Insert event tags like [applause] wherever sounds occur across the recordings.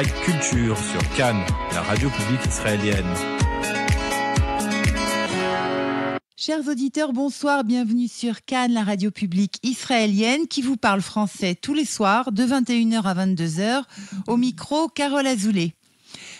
Culture sur Cannes, la radio publique israélienne. Chers auditeurs, bonsoir, bienvenue sur Cannes, la radio publique israélienne qui vous parle français tous les soirs de 21h à 22h. Au micro, Carole Azoulay.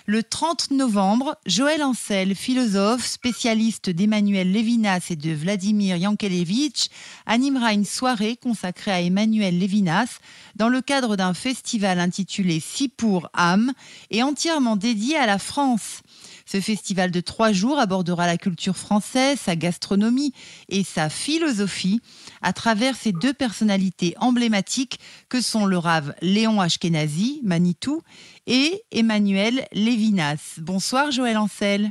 Le 30 novembre, Joël Ancel, philosophe, spécialiste d'Emmanuel Levinas et de Vladimir Yankelevitch, animera une soirée consacrée à Emmanuel Levinas dans le cadre d'un festival intitulé Si pour âme et entièrement dédié à la France. Ce festival de trois jours abordera la culture française, sa gastronomie et sa philosophie à travers ces deux personnalités emblématiques que sont le rave Léon Ashkenazi, Manitou, et Emmanuel Lévinas. Bonsoir Joël Ancel.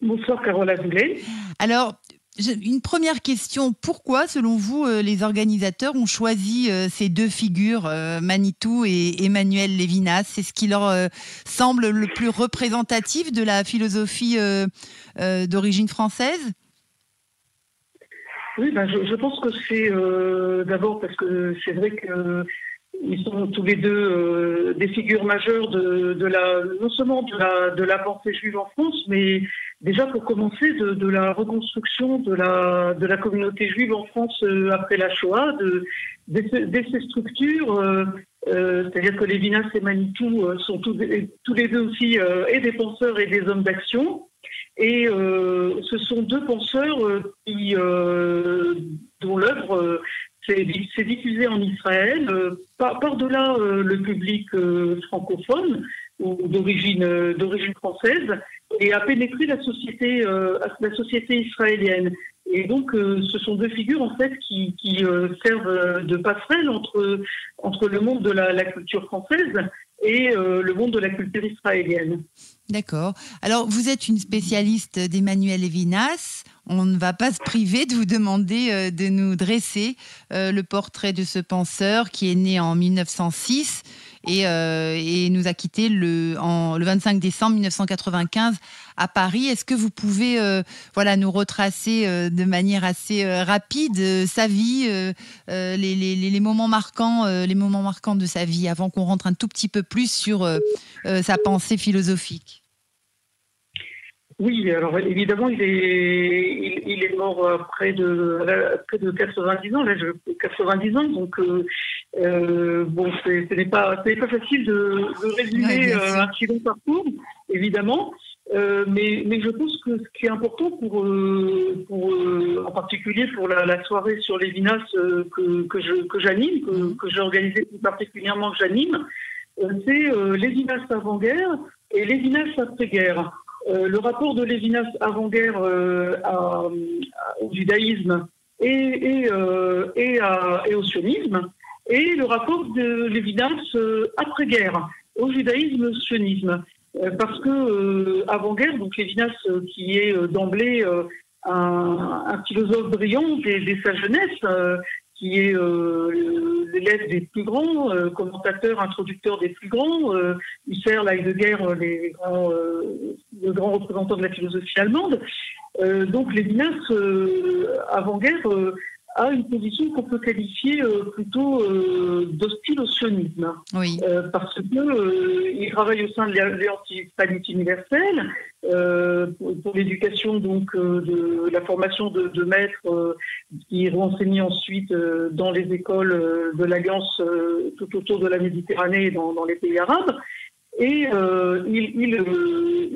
Bonsoir Carola Azoulay. Alors, une première question, pourquoi, selon vous, euh, les organisateurs ont choisi euh, ces deux figures, euh, Manitou et Emmanuel Lévinas? C'est ce qui leur semble le plus représentatif de la philosophie d'origine française? Oui, ben, je, pense que c'est d'abord parce que c'est vrai qu'ils sont tous les deux des figures majeures de, la, non seulement de la, de la pensée juive en France, mais Déjà pour commencer, de, la reconstruction de la, de la communauté juive en France euh, après la Shoah, de, de, ces structures, euh, euh, c'est-à-dire que Lévinas et Manitou sont tous, les deux aussi des penseurs et des hommes d'action. Et ce sont deux penseurs dont l'œuvre s'est diffusée en Israël, par-delà le public francophone ou d'origine française et a pénétré la société, euh, israélienne. Et donc, euh, ce sont deux figures en fait qui, euh, servent de passerelle entre le monde de la culture française et le monde de la culture israélienne. D'accord. Alors, vous êtes une spécialiste d'Emmanuel Levinas. On ne va pas se priver de vous demander de nous dresser le portrait de ce penseur qui est né en 1906 euh, et, nous a quittés le, le 25 décembre 1995 à Paris. Est-ce que vous pouvez euh, voilà, nous retracer euh, de manière assez rapide sa vie, les, moments marquants, les moments marquants de sa vie, avant qu'on rentre un tout petit peu plus sur sa pensée philosophique? Oui, alors évidemment, il est, mort près de, près de 90 ans, l'âge 90 ans, donc euh, bon, ce n'est pas, pas facile de, résumer euh, un si long parcours, évidemment. Euh, mais, mais, je pense que ce qui est important pour, pour en particulier pour la, soirée sur les Vinas que, j'anime, que, mhm. que j'ai organisé plus particulièrement que j'anime, c'est les Vinas avant-guerre et les Vinas après-guerre. le rapport de Lévinas avant-guerre au judaïsme et, et, et, et, au sionisme, et le rapport de l'évidence euh, après-guerre au judaïsme-sionisme. Euh, parce que euh, avant-guerre, donc Lévinas, qui est d'emblée un, philosophe brillant dès, sa jeunesse, qui est l'élève des plus grands, commentateur, introducteur des plus grands, Husserl, Heidegger, les grands, le grand représentant de la philosophie allemande. donc Lévinas, avant-guerre, a une position qu'on peut qualifier euh, plutôt euh, d'hostile au sionisme. Oui. Euh, parce qu'il il travaille au sein de l'antihispanité universelle pour, l'éducation donc de la formation de, maîtres qui iront enseigner ensuite dans les écoles de l'Alliance tout autour de la Méditerranée et dans, les pays arabes. Et il,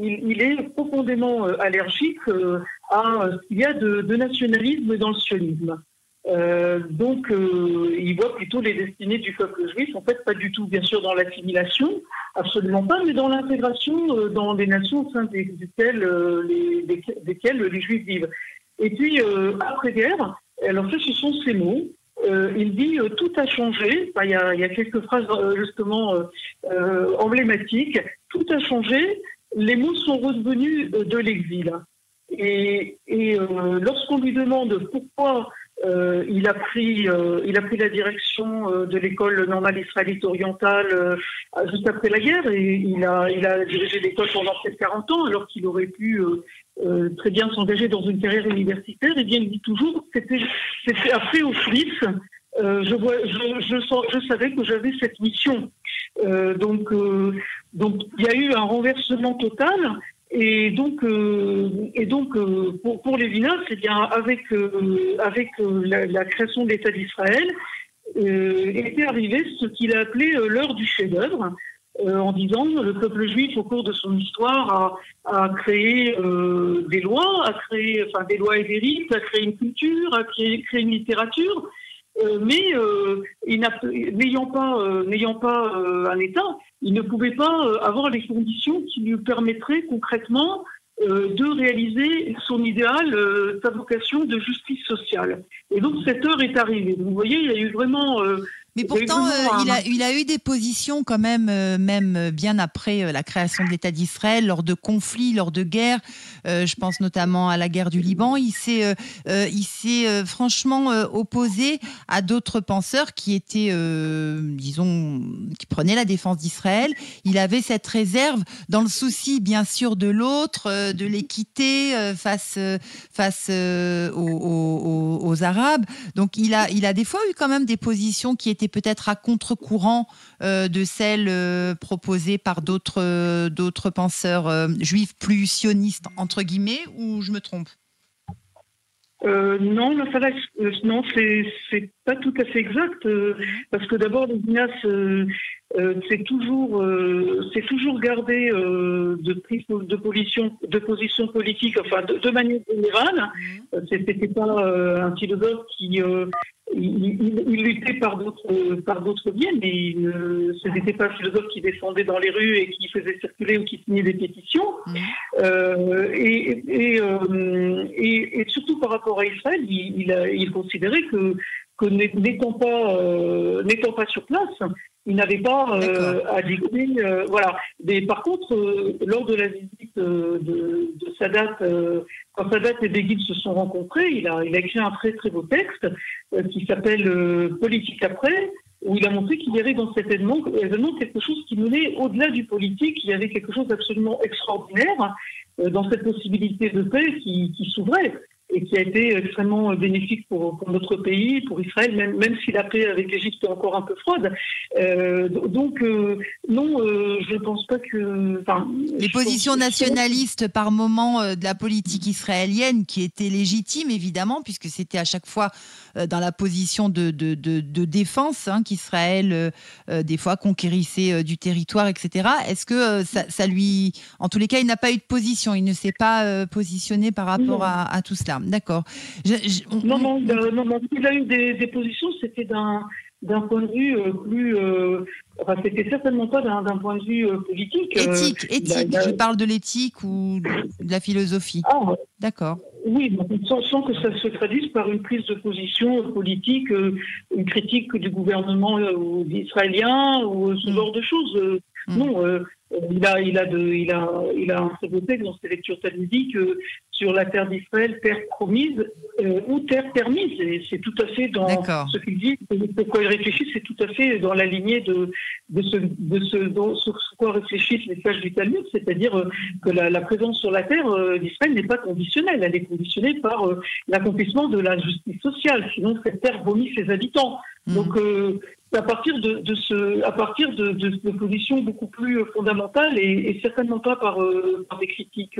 il, est profondément allergique à ce qu'il y a de, de nationalisme dans le sionisme. Euh, donc, euh, il voit plutôt les destinées du peuple juif, en fait, pas du tout, bien sûr, dans l'assimilation, absolument pas, mais dans l'intégration euh, dans les nations au sein desquelles, les, juifs vivent. Et puis, après-guerre, alors ça, ce sont ces mots. il dit tout a changé. il, y a, quelques phrases justement emblématiques. Tout a changé. Les mots sont revenus de l'exil. Et lorsqu'on lui demande pourquoi euh, il, a pris, euh, il a pris la direction euh, de l'école normale israélite orientale juste après la guerre et il a, il a dirigé l'école pendant près de 40 ans alors qu'il aurait pu très bien s'engager dans une carrière universitaire. Et bien, il dit toujours c'était, après Auschwitz. je, vois, je, je, savais que j'avais cette mission. donc, donc il y a eu un renversement total. Et donc, et donc pour, pour Lévinas, c'est bien avec, avec la, création de l'État d'Israël, était arrivé ce qu'il a appelé l'heure du chef-d'œuvre, euh, en disant le peuple juif au cours de son histoire a, a créé euh, des lois, a créé enfin des lois et des rites, a créé une culture, a créé, créé une littérature, euh, mais n'ayant pas n'ayant pas un État, il ne pouvait pas avoir les conditions qui lui permettraient concrètement de réaliser son idéal, sa vocation de justice sociale. Et donc cette heure est arrivée. vous voyez, il y a eu vraiment mais pourtant, euh, il, a, il, a, eu des positions quand même, euh, même euh, bien après la création de l'État d'Israël, lors de conflits, lors de guerres. je pense notamment à la guerre du Liban. Il s'est, il s'est franchement opposé à d'autres penseurs qui étaient, disons, qui prenaient la défense d'Israël. Il avait cette réserve dans le souci, bien sûr, de l'autre, de l'équité face, face aux, aux, aux, Arabes. Donc, il a, il a des fois eu quand même des positions qui étaient peut-être à contre-courant euh, de celles euh, proposées par d'autres euh, penseurs juifs plus sionistes entre guillemets ou je me trompe? Non, non, c'est pas tout à fait exact parce que d'abord Lévinas c'est toujours c'est toujours gardé de prise de position de position politique, enfin de, manière générale. C'était pas un philosophe qui il, luttait par d'autres par d'autres biais, mais ce n'était pas un philosophe qui descendait dans les rues et qui faisait circuler ou qui signait des pétitions. Mmh. Euh, euh, et, et, surtout par rapport à Israël, il, il considérait que, que n'étant pas euh, n'étant pas sur place, il n'avait pas à dicter. voilà. Mais par contre, lors de la visite de, de Sadat quand Sadat et Begin se sont rencontrés, il a, il a écrit un très très beau texte euh, qui s'appelle euh, Politique après, où il a montré qu'il y avait dans cet événement, quelque chose qui menait au-delà du politique, il y avait quelque chose d'absolument extraordinaire euh, dans cette possibilité de paix qui, qui s'ouvrait et qui a été extrêmement bénéfique pour, pour notre pays, pour Israël, même, même si la paix avec l'Égypte est encore un peu froide. Euh, donc, euh, non, euh, je ne pense pas que... Les positions nationalistes par moment de la politique israélienne, qui étaient légitimes, évidemment, puisque c'était à chaque fois dans la position de, de, de, de défense hein, qu'Israël, des fois, conquérissait du territoire, etc. Est-ce que ça, ça, lui... En tous les cas, il n'a pas eu de position, il ne s'est pas positionné par rapport à, à tout cela? D'accord. Non, non, euh, non, non, il a eu des, positions, c'était d'un d'un point de vue euh, plus. Euh, enfin, c'était certainement pas d'un point de vue politique. Éthique, éthique. Je parle de l'éthique ou de la philosophie. Ah, D'accord. Oui, sans, sans, que ça se traduise par une prise de position politique, une critique du gouvernement israélien ou ce mm. genre de choses. Mm. Non, il a, il a, de, il a, il a un très beau texte dans ses lectures talmudiques sur la terre d'Israël, terre promise euh, ou terre permise. C'est tout à fait dans ce qu'il dit, pourquoi il réfléchit, c'est tout à fait dans la lignée de, de, ce, de ce, sur quoi réfléchissent les sages du Talmud, c'est-à-dire euh, que la, présence sur la terre euh, d'Israël n'est pas conditionnelle, elle est conditionnée par l'accomplissement de la justice sociale, sinon cette terre vomit ses habitants. Mmh. Donc, à partir de, de, ce, à partir de, de, positions beaucoup plus fondamentales et, et certainement pas par, par des critiques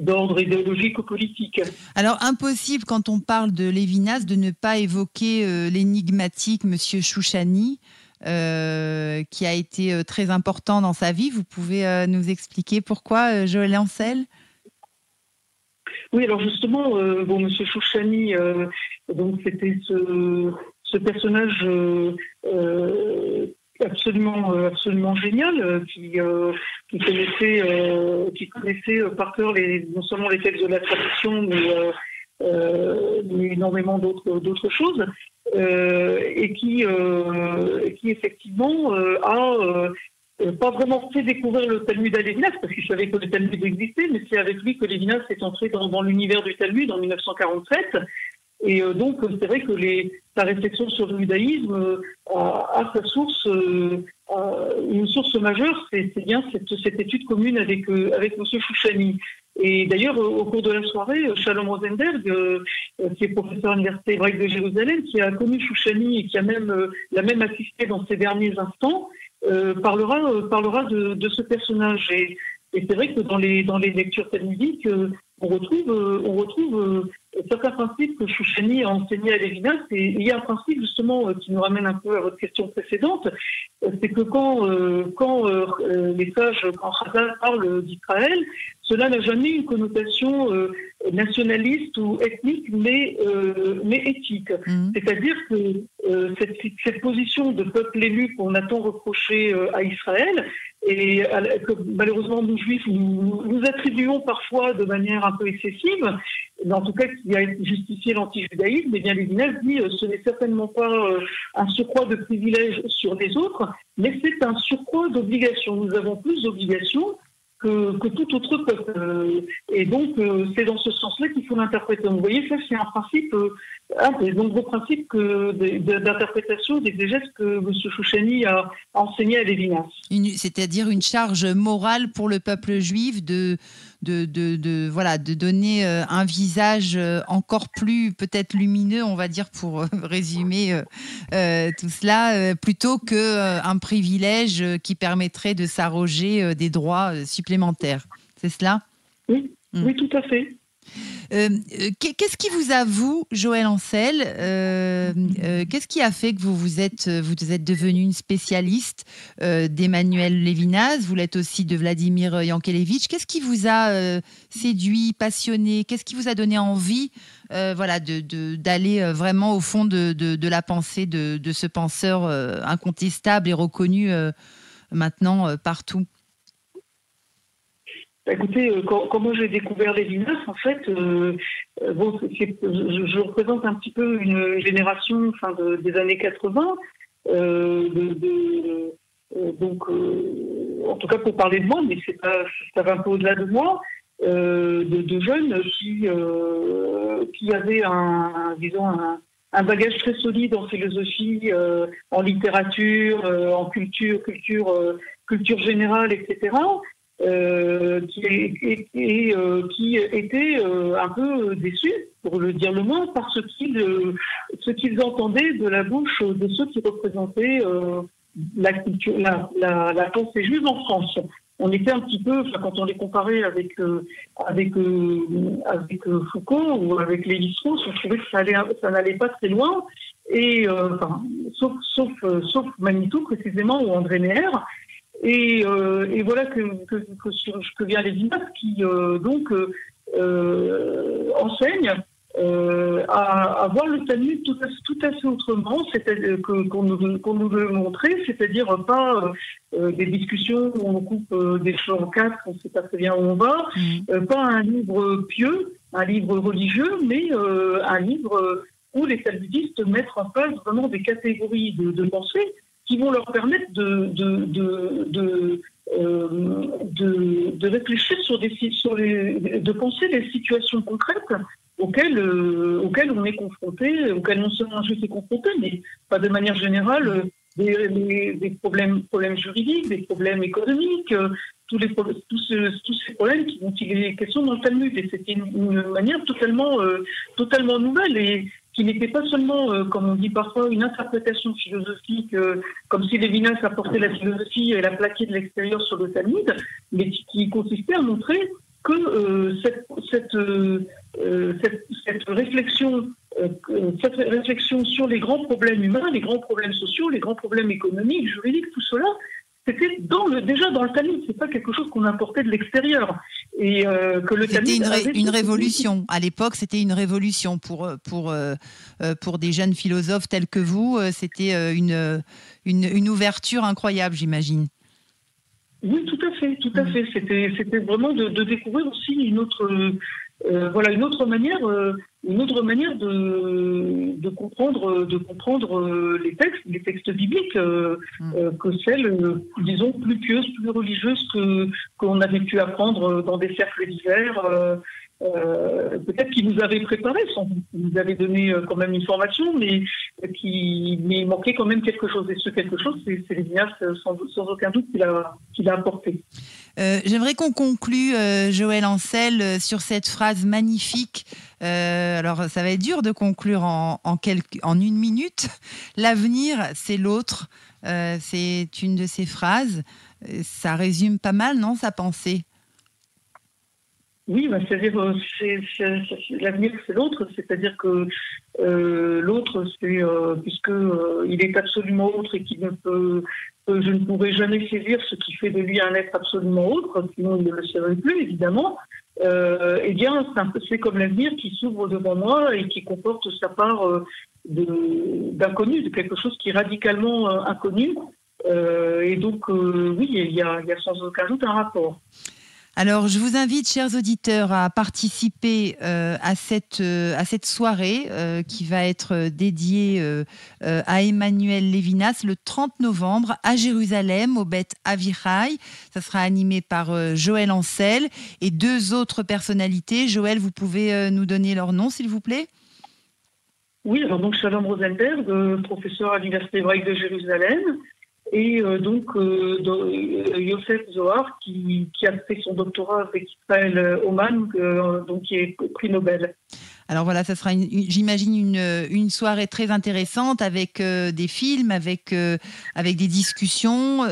d'ordre idéologique ou politique. Alors impossible quand on parle de Lévinas de ne pas évoquer euh, l'énigmatique Monsieur Chouchani. Euh, qui a été euh, très important dans sa vie. Vous pouvez nous expliquer pourquoi, Joël Ancel? Oui, alors justement, bon, Monsieur Chouchani, donc c'était ce, ce, personnage absolument euh, absolument génial euh, qui euh, qui connaissait qui connaissait par cœur non seulement les textes de la tradition mais, énormément d'autres choses et qui qui effectivement a pas vraiment fait découvrir le Talmud à Lévinas, parce qu'il savait que le Talmud existait, mais c'est avec lui que Lévinas est entré dans l'univers du Talmud en 1947. Et euh, donc, c'est vrai que les, sa réflexion sur le judaïsme euh, a, sa source, euh, une source majeure, c'est bien cette, étude commune avec, avec M. Chouchani. Et d'ailleurs, au cours de la soirée, Shalom Rosenberg, qui est professeur à l'Université hébraïque de Jérusalem, qui a connu Chouchani et qui a même, l'a même assisté dans ses derniers instants, parlera, parlera de, de, ce personnage. Et, et c'est vrai que dans les, dans les lectures talmudiques, on retrouve, on retrouve certains principes que Chouchani a enseignés à Lévinas, et il y a un principe justement euh, qui nous ramène un peu à votre question précédente, euh, c'est que quand, euh, quand les sages, quand Hazal parle d'Israël, cela n'a jamais une connotation nationaliste ou ethnique, mais, mais éthique. Mmh. C'est-à-dire que cette, cette, position de peuple élu qu'on a tant reproché à Israël, et que malheureusement nous juifs nous, attribuons parfois de manière un peu excessive, mais en tout cas qui a justifié l'anti-judaïsme, eh bien Lévinas dit euh, ce n'est certainement pas euh, un surcroît de privilèges sur les autres, mais c'est un surcroît d'obligations. Nous avons plus d'obligations que, tout autre peuple. Euh, et donc, c'est dans ce sens-là qu'il faut l'interpréter. Vous voyez, ça, c'est un principe, un des nombreux principes d'interprétation, d'exégèse que M. Chouchani a enseigné à Lévinas. C'est-à-dire une charge morale pour le peuple juif de de, de, voilà, de donner euh, un visage euh, encore plus peut-être lumineux, on va dire, pour euh, [laughs] résumer tout cela, plutôt qu'un privilège qui permettrait de s'arroger des droits supplémentaires. C'est cela? Oui, hmm. oui, tout à fait. Euh, euh, qu'est-ce qui vous a, vous, Joël Ancel, euh, qu'est-ce qui a fait que vous êtes, vous êtes devenu une spécialiste d'Emmanuel Lévinas? Vous l'êtes aussi de Vladimir Yankelevitch. Qu'est-ce qui vous a séduit, passionné? Qu'est-ce qui vous a donné envie voilà, d'aller vraiment au fond de, de la pensée de, ce penseur incontestable et reconnu maintenant partout? Écoutez, euh, quand, moi j'ai découvert les en fait, euh, euh, je, représente un petit peu une génération des années 80. donc, en tout cas pour parler de moi, mais c'est pas, ça va un peu au-delà de moi, de, jeunes qui, qui avaient un, disons, un, bagage très solide en philosophie, en littérature, en culture, culture, culture générale, etc. Euh, qui, et, euh, qui étaient euh, un peu déçus, pour le dire le moins, par ce qu'ils ce qu'ils entendaient de la bouche de ceux qui représentaient la, pensée juive en France. On était un petit peu, quand on les comparait avec avec Foucault ou avec Lévi-Strauss, on trouvait que ça allait ça n'allait pas très loin. Et sauf sauf Manitou précisément ou André Neher, et, euh, et, voilà que, que, que, vient Lévinas qui euh, donc euh, enseigne à, à, voir le Talmud tout à, tout à fait autrement, c'est-à-dire qu'on nous, veut montrer, c'est-à-dire pas des discussions où on coupe des choses en quatre, on ne sait pas très bien où on va, mmh. pas un livre pieux, un livre religieux, mais un livre où les talmudistes mettent en place vraiment des catégories de, de pensée qui vont leur permettre de, de, de, euh, de, de réfléchir sur des sur les, de penser les situations concrètes auxquelles, euh, auxquelles on est confronté, auxquelles non seulement je suis confronté, mais pas de manière générale euh, des, des, problèmes, problèmes juridiques, des problèmes économiques, tous, les, tous, tous ces problèmes qui question dans le Talmud. Et c'était une, une, manière totalement, totalement nouvelle. Et, qui n'était pas seulement, euh, comme on dit parfois, une interprétation philosophique, euh, comme si Lévinas apportait la philosophie et la plaquait de l'extérieur sur le Talmud, mais qui, consistait à montrer que euh, cette, cette, cette, réflexion, cette réflexion sur les grands problèmes humains, les grands problèmes sociaux, les grands problèmes économiques, juridiques, tout cela, c'était dans le, déjà dans le Talmud, c'est pas quelque chose qu'on importait de l'extérieur. Et euh, que le C'était une, une révolution. À l'époque, c'était une révolution pour, pour, euh, euh, pour des jeunes philosophes tels que vous. C'était une, une, une ouverture incroyable, j'imagine. Oui, tout à fait, tout à mm. fait. C'était, c'était vraiment de, de, découvrir aussi une autre, euh, voilà une autre manière, euh, une autre manière de, de comprendre, de comprendre euh, les textes, les textes bibliques, mm. que celles, disons, plus pieuses, plus religieuses que qu'on avait pu apprendre dans des cercles d'hiver. peut-être qu'ils nous avaient préparé, sans nous avaient donné quand même une formation, mais qui mais il manquait quand même quelque chose. Et ce quelque chose, c'est l'Ignace sans, sans aucun doute qu'il a, qu'il a apporté. Euh, j'aimerais qu'on conclue, euh, Joël Ancel, euh, sur cette phrase magnifique. Alors, ça va être dur de conclure en, une minute. L'avenir, c'est l'autre. c'est une de ces phrases. Ça résume pas mal, non, sa pensée? Oui, bah, c'est-à-dire l'avenir c'est l'autre, c'est-à-dire que l'autre c'est puisque il est absolument autre et qu'il ne peut je ne pourrai jamais saisir ce qui fait de lui un être absolument autre, sinon il ne le serait plus, évidemment. Euh, eh bien, c'est comme l'avenir qui s'ouvre devant moi et qui comporte sa part euh, d'inconnu, de, quelque chose qui est radicalement euh, inconnu. et donc, oui, il y, a, il y a sans aucun doute un rapport. Alors, je vous invite, chers auditeurs, à participer euh, à, cette, euh, à cette soirée euh, qui va être dédiée à Emmanuel Lévinas le 30 novembre à Jérusalem, au Beth Avichai. Ça sera animé par Joël Ancel et deux autres personnalités. Joël, vous pouvez nous donner leur nom, s'il vous plaît? Oui, alors donc Shalom Rosenberg, professeur à l'Université hébraïque de Jérusalem et euh, donc euh, euh, Yosef Zohar qui, a fait son doctorat avec Israël Oman, donc qui est prix Nobel. Alors voilà, ça sera, j'imagine, une, une, soirée très intéressante avec des films, avec, avec des discussions.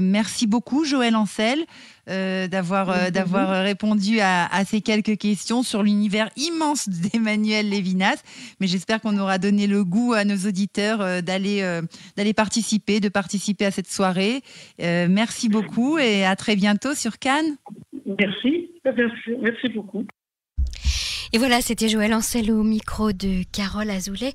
merci beaucoup, Joël Ancel. Euh, d'avoir euh, d'avoir répondu à, ces quelques questions sur l'univers immense [laughs] d'Emmanuel Lévinas. Mais j'espère qu'on aura donné le goût à nos auditeurs euh, d'aller d'aller participer, de participer à cette soirée. merci beaucoup et à très bientôt sur Cannes. Merci, merci, beaucoup. Et voilà, c'était Joël Ancel au micro de Carole Azoulay.